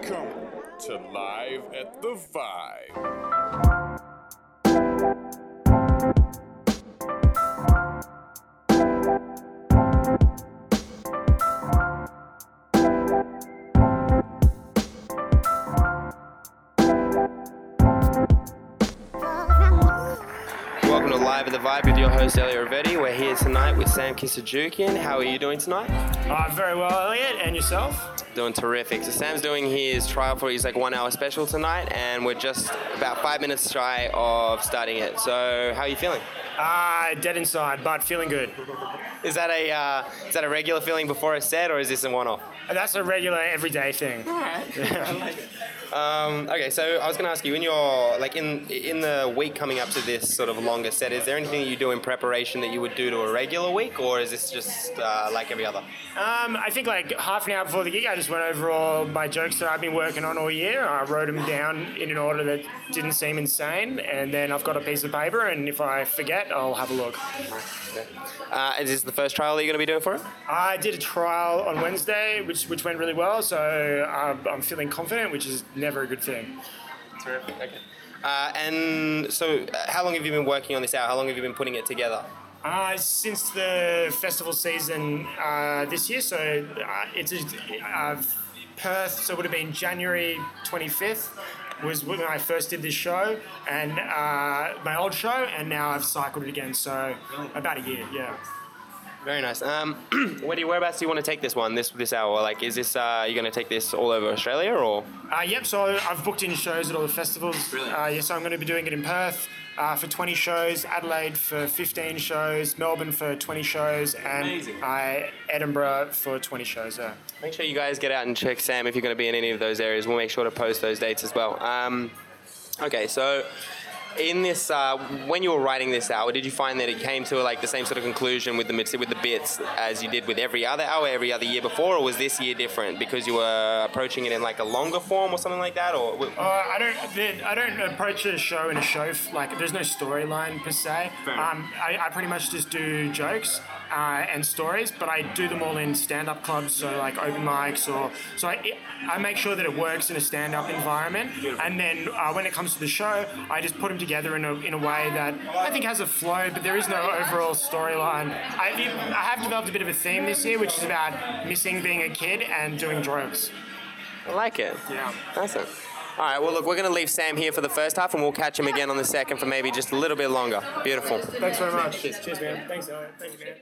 Welcome to Live at the Vibe. Welcome to Live at the Vibe with your host Elliot Rivetti. We're here tonight with Sam Kissajukian. How are you doing tonight? Uh, very well, Elliot. And yourself? Doing terrific. So Sam's doing his trial for his like one hour special tonight, and we're just about five minutes shy of starting it. So how are you feeling? Uh, dead inside, but feeling good. Is that a uh, is that a regular feeling before a set, or is this a one-off? That's a regular, everyday thing. Um, okay, so I was going to ask you in your like in in the week coming up to this sort of longer set, is there anything that you do in preparation that you would do to a regular week, or is this just uh, like every other? Um, I think like half an hour before the gig, I just went over all my jokes that I've been working on all year. I wrote them down in an order that didn't seem insane, and then I've got a piece of paper, and if I forget, I'll have a look. Uh, is this the first trial that you're going to be doing for it? I did a trial on Wednesday, which which went really well, so I'm, I'm feeling confident, which is never a good thing. Terrific. Okay. Uh, and so, uh, how long have you been working on this out? How long have you been putting it together? Uh, since the festival season uh, this year, so uh, it's a, uh, Perth, so it would have been January 25th was when I first did this show, and uh, my old show, and now I've cycled it again, so about a year, yeah. Very nice. Um, where do you, whereabouts do you want to take this one this this hour? Like, is this uh, you going to take this all over Australia or? Uh, yep, so I've booked in shows at all the festivals. Uh, yeah, so I'm going to be doing it in Perth uh, for 20 shows, Adelaide for 15 shows, Melbourne for 20 shows, and uh, Edinburgh for 20 shows. Yeah. Make sure you guys get out and check Sam if you're going to be in any of those areas. We'll make sure to post those dates as well. Um, okay, so in this, uh, when you were writing this hour, did you find that it came to like the same sort of conclusion with the with the bits as you did with every other hour, every other year before, or was this year different because you were approaching it in like a longer form or something like that, or? Uh, I don't. I don't approach a show in a show like there's no storyline per se. Um, I, I pretty much just do jokes uh, and stories, but I do them all in stand-up clubs, so like open mics or so. I, I make sure that it works in a stand-up environment, and then uh, when it comes to the show, I just put them together in a in a way that I think has a flow, but there is no overall storyline. I, I have developed a bit of a theme this year, which is about missing being a kid and doing drugs. I like it. Yeah. Awesome. All right, well, look, we're going to leave Sam here for the first half and we'll catch him again on the second for maybe just a little bit longer. Beautiful. Thanks very much. Cheers, man. Thanks, Elliot. Thank you, man.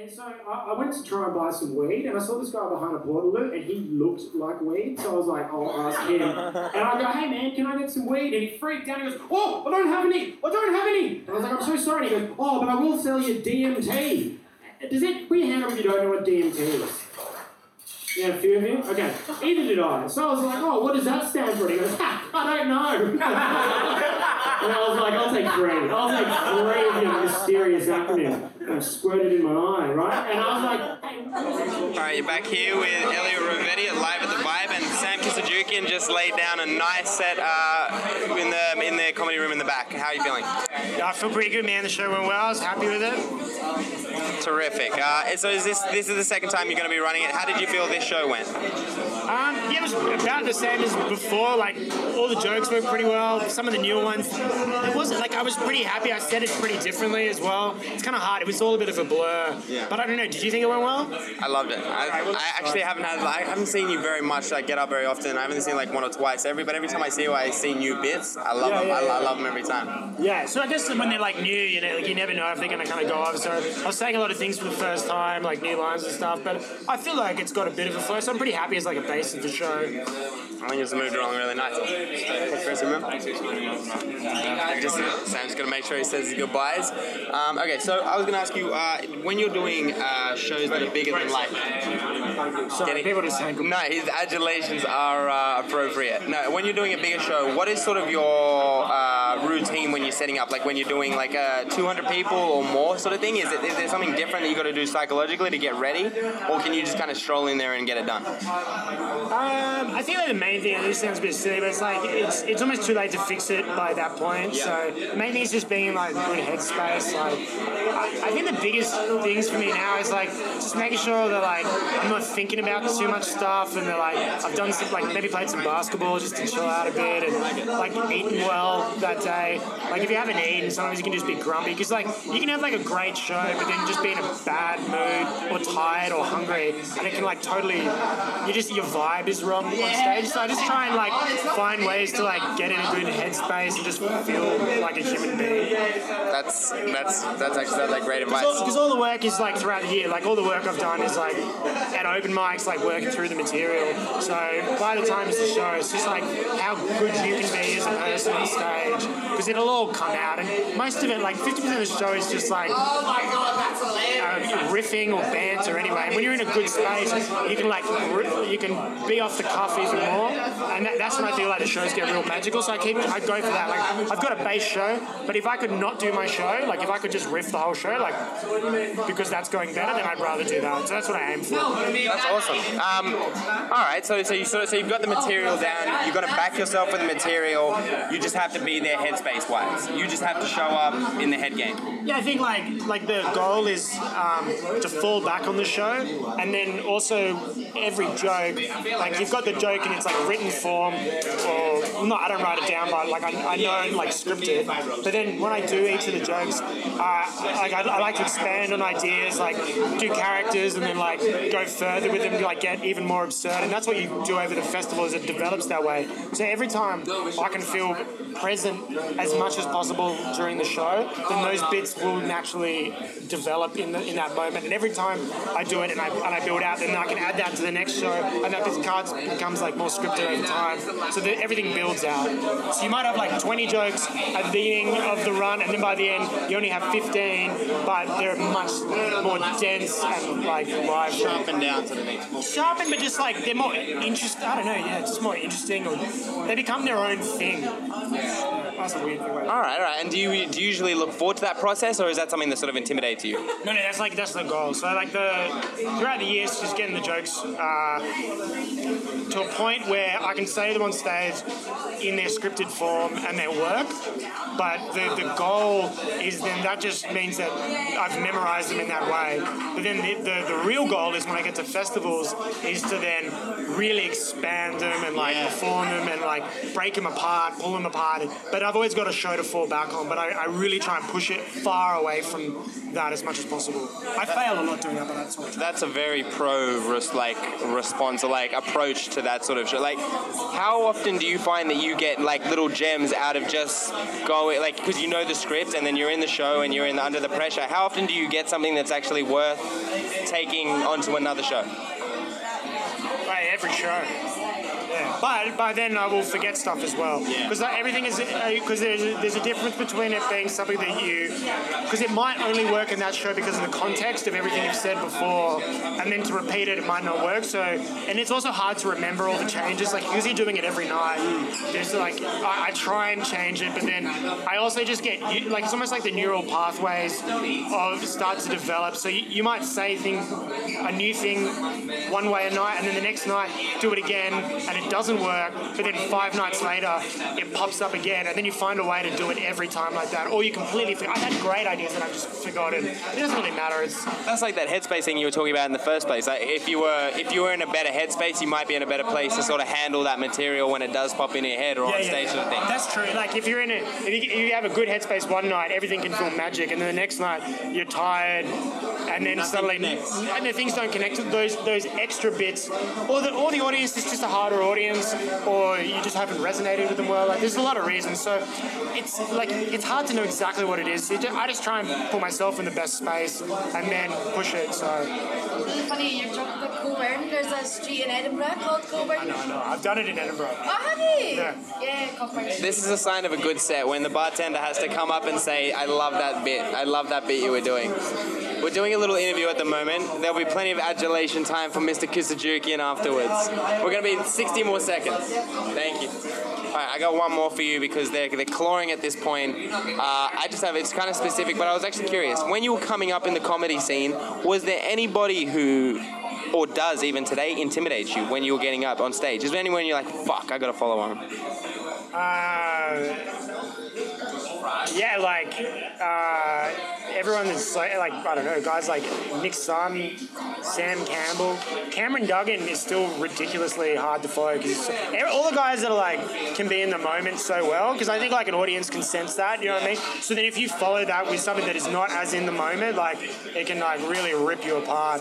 And so I, I went to try and buy some weed, and I saw this guy behind a Portaloo, and he looked like weed. So I was like, I'll ask him. And I go, hey man, can I get some weed? And he freaked out. He goes, Oh, I don't have any. I don't have any. And I was like, I'm so sorry. And he goes, Oh, but I will sell you DMT. Does it? Put your hand up if you don't know what DMT is. Yeah, a few of you? Okay. Either did I. So I was like, oh, what does that stand for? And he goes, ha, I don't know. and I was like, I'll take three. I'll take three of your mysterious acronym. And I squirted in my eye, right? And I was like, hey, what is this? All right, you're back here with Elliot Rovetti at Live at the Vibe, and Sam Kissajukian just laid down a nice set uh, in the in the comedy room in the back. How are you feeling? I feel pretty good, man. The show went well. I was happy with it. Terrific. Uh, so is this this is the second time you're going to be running it? How did you feel this show went? Um, yeah, it was about the same as before. Like all the jokes went pretty well. Some of the newer ones, it wasn't like I was pretty happy. I said it pretty differently as well. It's kind of hard. It was all a bit of a blur. Yeah. But I don't know. Did you think it went well? I loved it. I, I actually haven't had I haven't seen you very much like get up very often. I haven't seen like one or twice. Every but every time I see you, I see new bits. I love Yeah, them. yeah, I, I love them every time. Yeah, so I guess when they're like new, you know, like you never know if they're gonna kind of go off. So I was saying a lot of things for the first time, like new lines and stuff. But I feel like it's got a bit of a flow. So I'm pretty happy as like a base of the show. I think it's moved along really nice. Hey, Chris, remember? I just, Sam's gonna make sure he says his goodbyes. Um, okay, so I was gonna ask you uh, when you're doing uh, shows that are bigger than life. Sorry, people just saying. No, his adulations are uh, appropriate. No, when you're doing a bigger show, what is sort of your uh, routine when you're setting up? Like when you're doing like uh, 200 people or more sort of thing? Is, it, is there something different that you got to do psychologically to get ready, or can you just kind of stroll in there and get it done? Um, I think like the main thing, and this sounds a bit silly, but it's like it's, it's almost too late to fix it by that point. So the main thing is just being in like good headspace. Like I, I think the biggest things for me now is like just making sure that like I'm not thinking about too much stuff, and that like I've done some like maybe played some basketball just to chill out a bit, and like eaten well that day. Like if you haven't eaten, sometimes you can just be grumpy because like you can have like a great show, but then just be in a bad mood or tired or hungry, and it can like totally you just your vibe is wrong on stage. So I just try and like find ways to like get in a good headspace and just feel like a human being. That's that's that's actually like great advice. Because all the work is like throughout the year. Like all the work I've done is like at open mics, like working through the material. So by the time it's the show, it's just like how good you can be as a person on stage. Because it'll all come out, and most of it, like 50% of the show is just like uh, riffing or banter anyway. And when you're in a good space, you can like ri- you can be off the cuff even more, and that, that's when I feel like the shows get real magical. So I keep I go for that. Like I've got a bass show, but if I could not do my show, like if I could just riff the whole show, like because that's going better, then I'd rather do that. So that's what I aim for. That's awesome. Um, all right, so so you sort of, so you've got the material down. You've got to back yourself with the material. You just have to be there headspace wise. You just have to show up in the head game. Yeah, I think like like the goal is um, to fall back on the show, and then also every joke, like you've got the joke and it's like written form, or well, not I don't write it down, but like I, I know like scripted. But then when I do each of the jokes, uh, like I, I like to expand on ideas, like do characters, and then like go further with them, like get even more absurd, and that's what you do over the festival. Is it develops that way. So every time I can feel present as much as possible during the show, then those bits will naturally develop in the, in that moment. And every time I do it and I, and I build out, then I can add that to the next show, and that this card becomes like more scripted over time. So that everything builds out. So you might have like 20 jokes at the beginning of the run, and then by the end you only have 15, but they're much more dense and like live. Sharpen down to the next one. Sharpened, but just like they're more interesting. I don't know, yeah, just more interesting, or they become their own thing. That's a weird thing. All right, all right. And do you do you usually look forward to that process, or is that something that sort of intimidates you? No, no, that's like that's the goal. So like the throughout the years, just getting the jokes uh, to a point where I can say them on stage in their scripted form and they work. But the, the goal is then that just means that I've memorized them in that way. But then the, the, the real goal is when I get to festivals is to then really expand them and like perform them and like break them apart, pull them apart. But I've always got a show to fall back on. But I, I really try and push it far away from that as much as possible. I fail a lot doing that, but that's what. That's a very pro res- like response or like approach to that sort of show. Like, how often do you find that you get like little gems out of just going like because you know the script and then you're in the show and you're in under the pressure? How often do you get something that's actually worth taking onto another show? Right, every show. Yeah. But by then I will forget stuff as well. Because everything is uh, because there's a, there's a difference between it being something that you because it might only work in that show because of the context of everything you've said before and then to repeat it it might not work. So and it's also hard to remember all the changes. Like because you're doing it every night there's like I, I try and change it but then I also just get like it's almost like the neural pathways of start to develop. So you, you might say things a new thing one way a night and then the next night do it again and it doesn't work but then five nights later it pops up again and then you find a way to do it every time like that or you completely forget I had great ideas that I've just forgotten it doesn't really matter it's That's like that headspace thing you were talking about in the first place. Like if you were if you were in a better headspace, you might be in a better place to sort of handle that material when it does pop in your head or on stage sort of thing. That's true. Like if you're in you, if you have a good headspace one night, everything can feel magic, and then the next night you're tired, and then suddenly, and then things don't connect. Those those extra bits, or the or the audience is just a harder audience, or you just haven't resonated with them well. Like there's a lot of reasons. So it's like it's hard to know exactly what it is. It ju- I just try and put myself in the best space, and then push it. So Really funny, you dropped the cool wearing think there's a street in Edinburgh called Coburn. No, no, I've done it in Edinburgh. Oh, have you? Yeah. Yeah, Coburn. This is a sign of a good set when the bartender has to come up and say, I love that bit. I love that bit you were doing. We're doing a little interview at the moment. There'll be plenty of adulation time for Mr. Kissajukian afterwards. We're going to be 60 more seconds. Thank you. All right, I got one more for you because they're, they're clawing at this point. Uh, I just have, it's kind of specific, but I was actually curious. When you were coming up in the comedy scene, was there anybody who, or does even today, intimidate you when you were getting up on stage? Is there anyone you're like, fuck, I got to follow on? Uh, yeah, like uh, everyone that's like, like I don't know, guys like Nick Sun, Sam Campbell, Cameron Duggan is still ridiculously hard to follow because all the guys that are like can be in the moment so well because I think like an audience can sense that, you know what I mean? So then if you follow that with something that is not as in the moment, like it can like really rip you apart.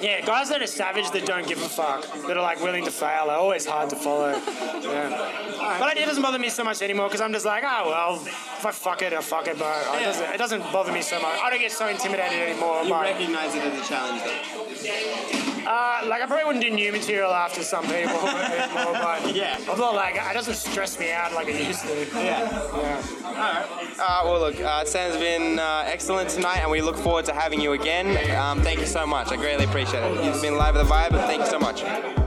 Yeah, guys that are savage that don't give a fuck, that are like willing to fail, are always hard to follow. Yeah. But it doesn't bother me so much anymore because I'm just like, oh well, if I fuck it, I fuck it. But it, doesn't, it doesn't bother me so much. I don't get so intimidated anymore. You by, recognize it as a challenge, though. uh, like I probably wouldn't do new material after some people anymore, but Yeah. Not like it doesn't stress me out like it used to. Yeah. Yeah. Uh, well, look, uh, Sam's been uh, excellent tonight, and we look forward to having you again. Um, thank you so much. I greatly appreciate it. You've been live at the vibe, and thank you so much.